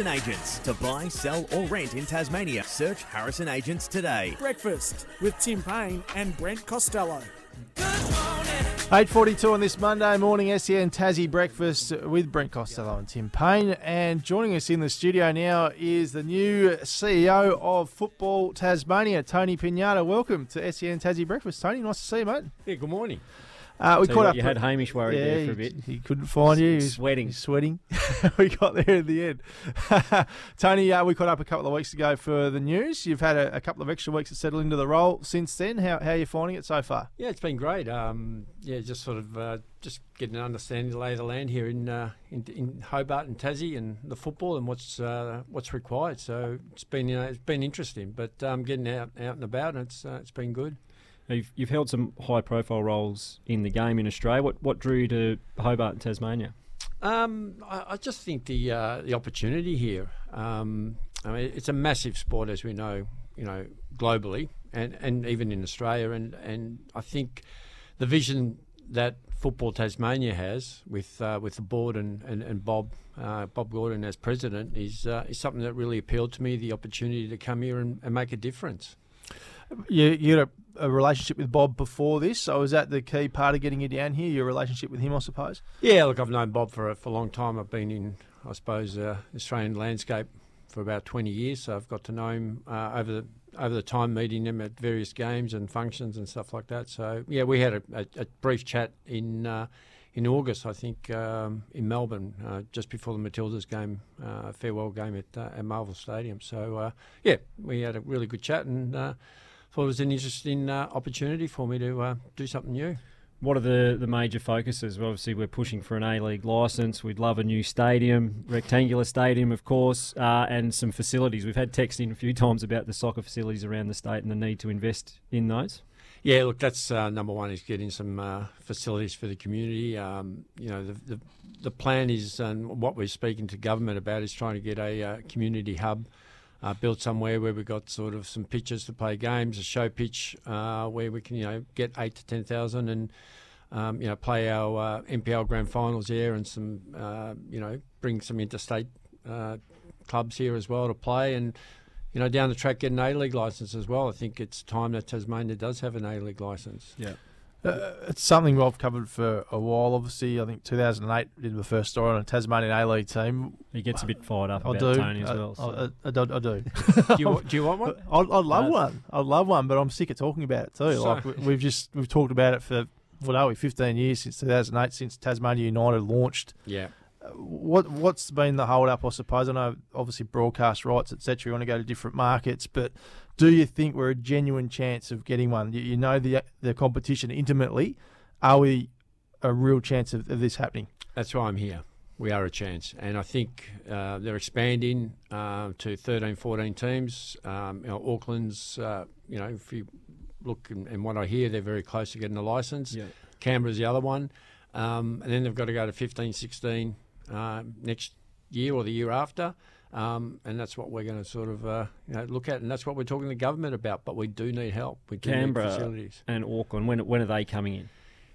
Harrison Agents. To buy, sell, or rent in Tasmania, search Harrison Agents today. Breakfast with Tim Payne and Brent Costello. 8.42 on this Monday morning, SEN Tassie Breakfast with Brent Costello and Tim Payne. And joining us in the studio now is the new CEO of Football Tasmania, Tony Pignata. Welcome to SEN Tassie Breakfast. Tony, nice to see you, mate. Yeah, good morning. Uh, we Tell caught you, up. you had Hamish worried yeah, there for a bit. He, couldn't find you. He was Sweating. he's sweating. we got there in the end. Tony, uh, we caught up a couple of weeks ago for the news. You've had a, a couple of extra weeks to settle into the role since then. How, how are you finding it so far? Yeah, it's been great. Um, yeah, just sort of uh, just getting an understanding of the lay of the land here in, uh, in in Hobart and Tassie and the football and what's uh, what's required. So it's been you know, it's been interesting, but um, getting out out and about, and it's uh, it's been good. You've, you've held some high profile roles in the game in Australia. What what drew you to Hobart and Tasmania? Um, I, I just think the uh, the opportunity here. Um, I mean, it's a massive sport, as we know. You know, globally and, and even in Australia, and, and I think the vision that Football Tasmania has with uh, with the board and and, and Bob uh, Bob Gordon as president is uh, is something that really appealed to me. The opportunity to come here and, and make a difference. You, you had a, a relationship with Bob before this, so was that the key part of getting you down here? Your relationship with him, I suppose. Yeah, look, I've known Bob for a, for a long time. I've been in, I suppose, uh, Australian landscape for about 20 years, so I've got to know him uh, over the over the time meeting him at various games and functions and stuff like that. So yeah, we had a, a, a brief chat in uh, in August, I think, um, in Melbourne, uh, just before the Matildas game, uh, farewell game at uh, at Marvel Stadium. So uh, yeah, we had a really good chat and. Thought it was an interesting uh, opportunity for me to uh, do something new. What are the, the major focuses? Well, obviously, we're pushing for an A League licence. We'd love a new stadium, rectangular stadium, of course, uh, and some facilities. We've had text in a few times about the soccer facilities around the state and the need to invest in those. Yeah, look, that's uh, number one is getting some uh, facilities for the community. Um, you know, the, the the plan is, and what we're speaking to government about is trying to get a uh, community hub uh, built somewhere where we've got sort of some pitches to play games, a show pitch uh, where we can, you know, get eight to ten thousand and um, you know play our uh, NPL grand finals here and some uh, you know bring some interstate uh, clubs here as well to play and. You know, down the track, get an A League license as well. I think it's time that Tasmania does have an A League license. Yeah. Uh, it's something I've covered for a while. Obviously, I think 2008 did the first story on a Tasmanian A League team. He gets a bit fired up I about do. Tony as I, well. so. I, I, I, I do. do, you, wa- do you want one? I'd, I'd love No. one. I'd love one, but I'm sick of talking about it too. So- like we- we've just we've talked about it for what are we? 15 years since 2008, since Tasmania United launched. Yeah. What what's been the hold up? I suppose I know obviously broadcast rights, etc. You want to go to different markets, but do you think we're a genuine chance of getting one? You, you know the the competition intimately. Are we a real chance of, of this happening? That's why I'm here. We are a chance. And I think uh, they're expanding uh, to 13, 14 teams. Um, you know, Auckland's, uh, you know, if you look and, and what I hear, they're very close to getting a license. Yeah. Canberra's the other one. Um, and then they've got to go to 15, 16 uh, next year or the year after. Um, and that's what we're going to sort of uh, you know, look at, and that's what we're talking to the government about. But we do need help. We do Canberra need facilities. and Auckland, when, when are they coming in?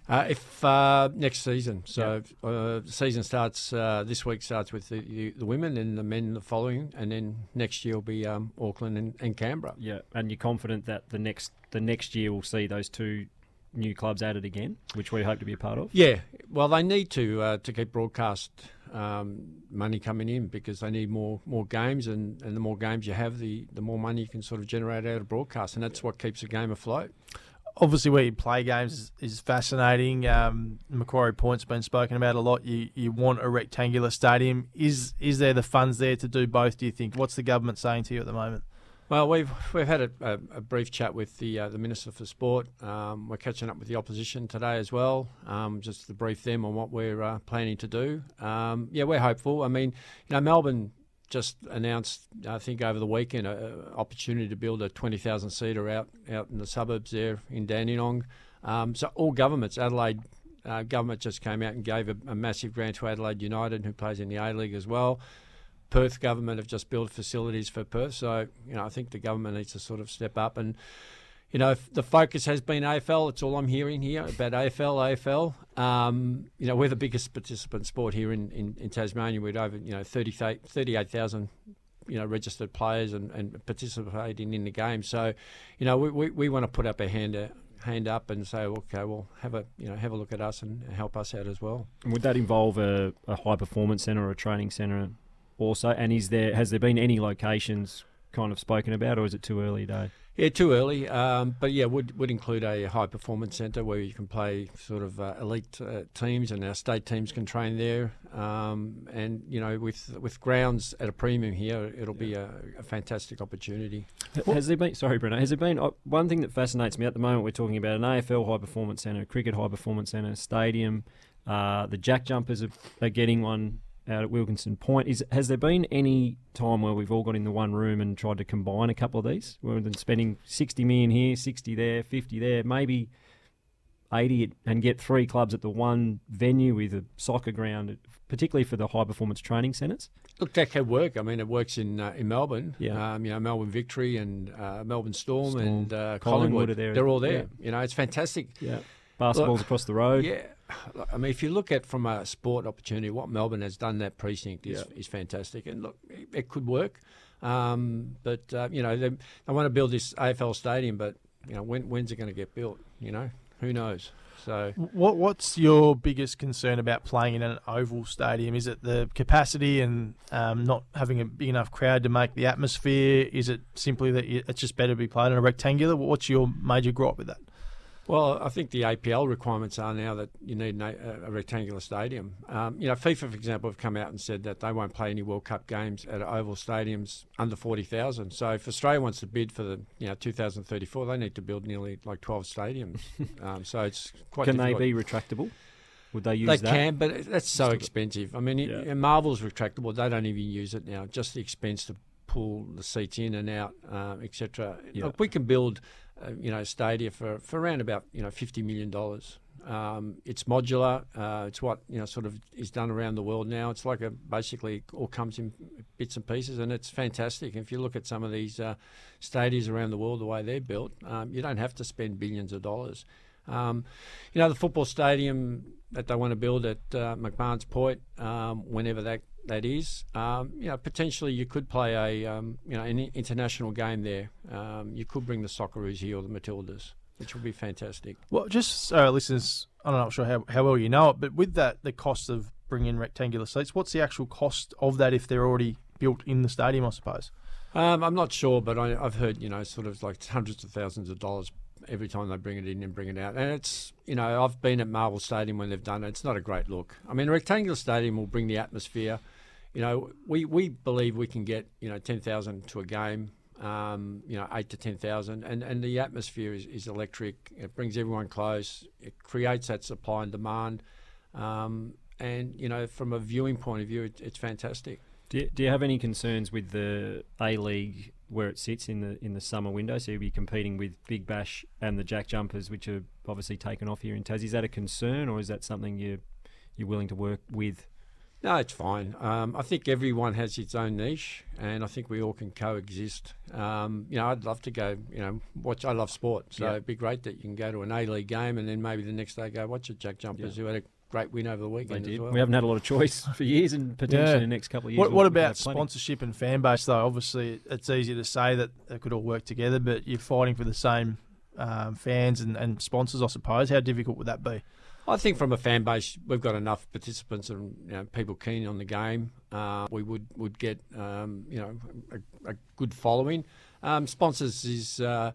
Uh, if uh, next season, so uh, the season starts uh, this week starts with the, the, the women and the men the following, and then next year will be um, Auckland and, and Canberra. Yeah, and you're confident that the next the next year we'll see those two new clubs added again, which we hope to be a part of. Yeah, well, they need to uh, to keep broadcast um, money coming in because they need more more games, and, and the more games you have, the the more money you can sort of generate out of broadcast, and that's what keeps the game afloat. obviously where you play games is, is fascinating. Um, Macquarie Point's been spoken about a lot. You you want a rectangular stadium. Is is there the funds there to do both? Do you think? What's the government saying to you at the moment? Well, we've we've had a, a, a brief chat with the uh, the minister for sport. Um, we're catching up with the opposition today as well, um, just to brief them on what we're uh, planning to do. Um, yeah, we're hopeful. I mean, you know, Melbourne just announced, I think over the weekend, an opportunity to build a twenty thousand seater out out in the suburbs there in Dandenong. Um, so all governments, Adelaide. Uh, government just came out and gave a, a massive grant to Adelaide United, who plays in the A League as well. Perth government have just built facilities for Perth, so you know I think the government needs to sort of step up and. You know, the focus has been AFL. It's all I'm hearing here about AFL, AFL. Um, you know, we're the biggest participant sport here in, in, in Tasmania. We're over, you know, 30, 38,000 you know registered players and, and participating in the game. So, you know, we, we, we want to put up a hand uh, hand up and say, okay, well, have a you know have a look at us and help us out as well. And would that involve a, a high performance centre or a training centre also? And is there has there been any locations kind of spoken about, or is it too early day? Yeah, too early. Um, but yeah, would would include a high performance centre where you can play sort of uh, elite uh, teams, and our state teams can train there. Um, and you know, with with grounds at a premium here, it'll be a, a fantastic opportunity. Has there been? Sorry, Breno. Has there been uh, one thing that fascinates me at the moment? We're talking about an AFL high performance centre, cricket high performance centre, stadium. Uh, the jack jumpers are, are getting one out at Wilkinson Point. Is has there been any time where we've all got in the one room and tried to combine a couple of these, than spending sixty million here, sixty there, fifty there, maybe eighty, and get three clubs at the one venue with a soccer ground, particularly for the high performance training centres? Look, that could work. I mean, it works in uh, in Melbourne. Yeah. Um, you know, Melbourne Victory and uh, Melbourne Storm, Storm. and uh, Collingwood Collingwood. are there. They're all there. Yeah. You know, it's fantastic. Yeah. Basketball's Look, across the road. Yeah, I mean, if you look at from a sport opportunity, what Melbourne has done that precinct is, Yeah. is fantastic, and look, it, could work. Um, but uh, you know, they, they want to build this AFL stadium, but you know, when, when's it going to get built? You know, who knows? So What What's your biggest concern about playing in an oval stadium? Is it the capacity and um, not having a big enough crowd to make the atmosphere? Is it simply that it's just better to be played in a rectangular? What's your major gripe with that? Well, I think the APL requirements are now that you need a, a rectangular stadium. Um, you know, FIFA, for example, have come out and said that they won't play any World Cup games at oval stadiums under forty thousand. So if Australia wants to bid for the you know 2034, they need to build nearly like twelve stadiums. um, so it's quite. Can they be retractable? Would they use that? They that? can, but that's so expensive. I mean, Yeah. and Marvel's retractable. They don't even use it now. Just the expense to pull the seats in and out, um, etc. Yeah. Look, we can build, uh, you know, stadia for, for around about you know fifty million dollars. Um, it's modular. Uh, it's what you know sort of is done around the world now. It's like a basically all comes in bits and pieces, and it's fantastic. If you look at some of these uh, stadiums around the world, the way they're built, um, you don't have to spend billions of dollars. Um, you know, the football stadium that they want to build at uh, McMahon's Point, um, whenever that that is, um, you know, potentially you could play a um, you know an international game there. Um, you could bring the Socceroos here or the Matildas, which would be fantastic. Well, just our listeners, I'm not sure how, how well you know it, but with that, the cost of bringing in rectangular seats, what's the actual cost of that if they're already built in the stadium, I suppose? Um, I'm not sure, but I, I've heard you know sort of like hundreds of thousands of dollars every time they bring it in and bring it out. And it's you know I've been at Marvel Stadium when they've done it. It's not a great look. I mean, a rectangular stadium will bring the atmosphere. You know, we, we believe we can get you know ten thousand to a game. Um, you know, eight to ten thousand, and and the atmosphere is, is electric. It brings everyone close. It creates that supply and demand. Um, and you know, from a viewing point of view, it, it's fantastic. Do you, do you have any concerns with the A League where it sits in the in the summer window? So you'll be competing with Big Bash and the Jack Jumpers, which are obviously taken off here in Tassie. Is that a concern, or is that something you you're willing to work with? No, it's fine. Um, I think everyone has its own niche, and I think we all can coexist. Um, you know, I'd love to go. You know, watch. I love sport, so Yeah. it'd be great that you can go to an A League game, and then maybe the next day go watch the Jack Jumpers, who had a great win over the They weekend as well. We haven't had a lot of choice for years, and potentially Yeah. in the next couple of years. What, what about sponsorship and fan base, though? Obviously, it's easy to say that it could all work together, but you're fighting for the same um, fans and, and sponsors, I suppose. How difficult would that be? I think from a fan base, we've got enough participants and you know, people keen on the game. Uh, we would would get um, you know a, a good following. Um, sponsors is uh,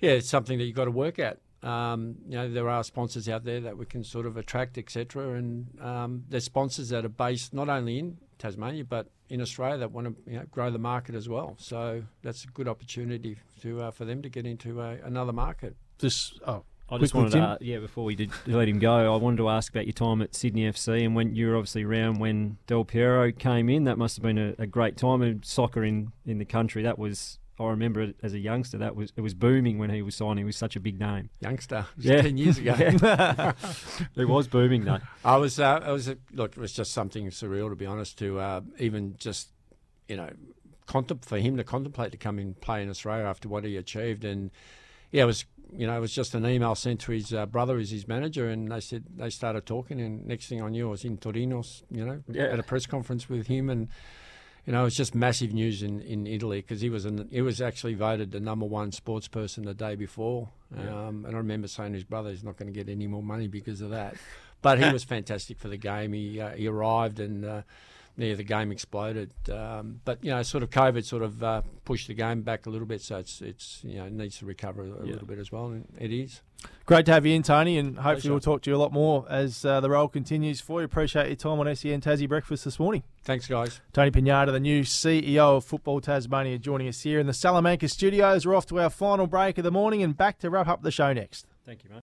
yeah, it's something that you've got to work at. um, you know, there are sponsors out there that we can sort of attract, etc. And um, there's sponsors that are based not only in Tasmania but in Australia that want to you know, grow the market as well. So that's a good opportunity to uh, for them to get into a, another market. Just oh, I just Quickly, wanted to, Tim. uh, yeah, before we did let him go, I wanted to ask about your time at Sydney FC and when you were obviously around when Del Piero came in. That must have been a, a great time in soccer in, in the country. That was, I remember it as a youngster, that was it was booming when he was signing. He was such a big name. Youngster, it was Yeah. ten years ago. It was booming though. I was, uh, I was, look, it was just something surreal to be honest. To uh, even just, you know, contem- for him to contemplate to come and play in Australia after what he achieved, and yeah, it was, you know, it was just an email sent to his uh, brother, who's his manager, and they said they started talking, and next thing I knew, I was in Torino, you know, Yeah. at a press conference with him, and you know, it was just massive news in, in Italy because he was an, he was actually voted the number one sports person the day before, um, and I remember saying to his brother, he's not going to get any more money because of that. But he was fantastic for the game. He uh, he arrived and. Uh, yeah, the game exploded, um, but you know, sort of COVID sort of uh, pushed the game back a little bit, so it's it's you know it needs to recover a, a Yeah. little bit as well, and it is. great to have you in, Tony, and hopefully Pleasure. we'll talk to you a lot more as uh, the role continues for you. Appreciate your time on SEN Tassie Breakfast this morning. Thanks, guys. Tony Pignata, the new CEO of Football Tasmania, joining us here in the Salamanca studios. We're off to our final break of the morning and back to wrap up the show next. Thank you, mate.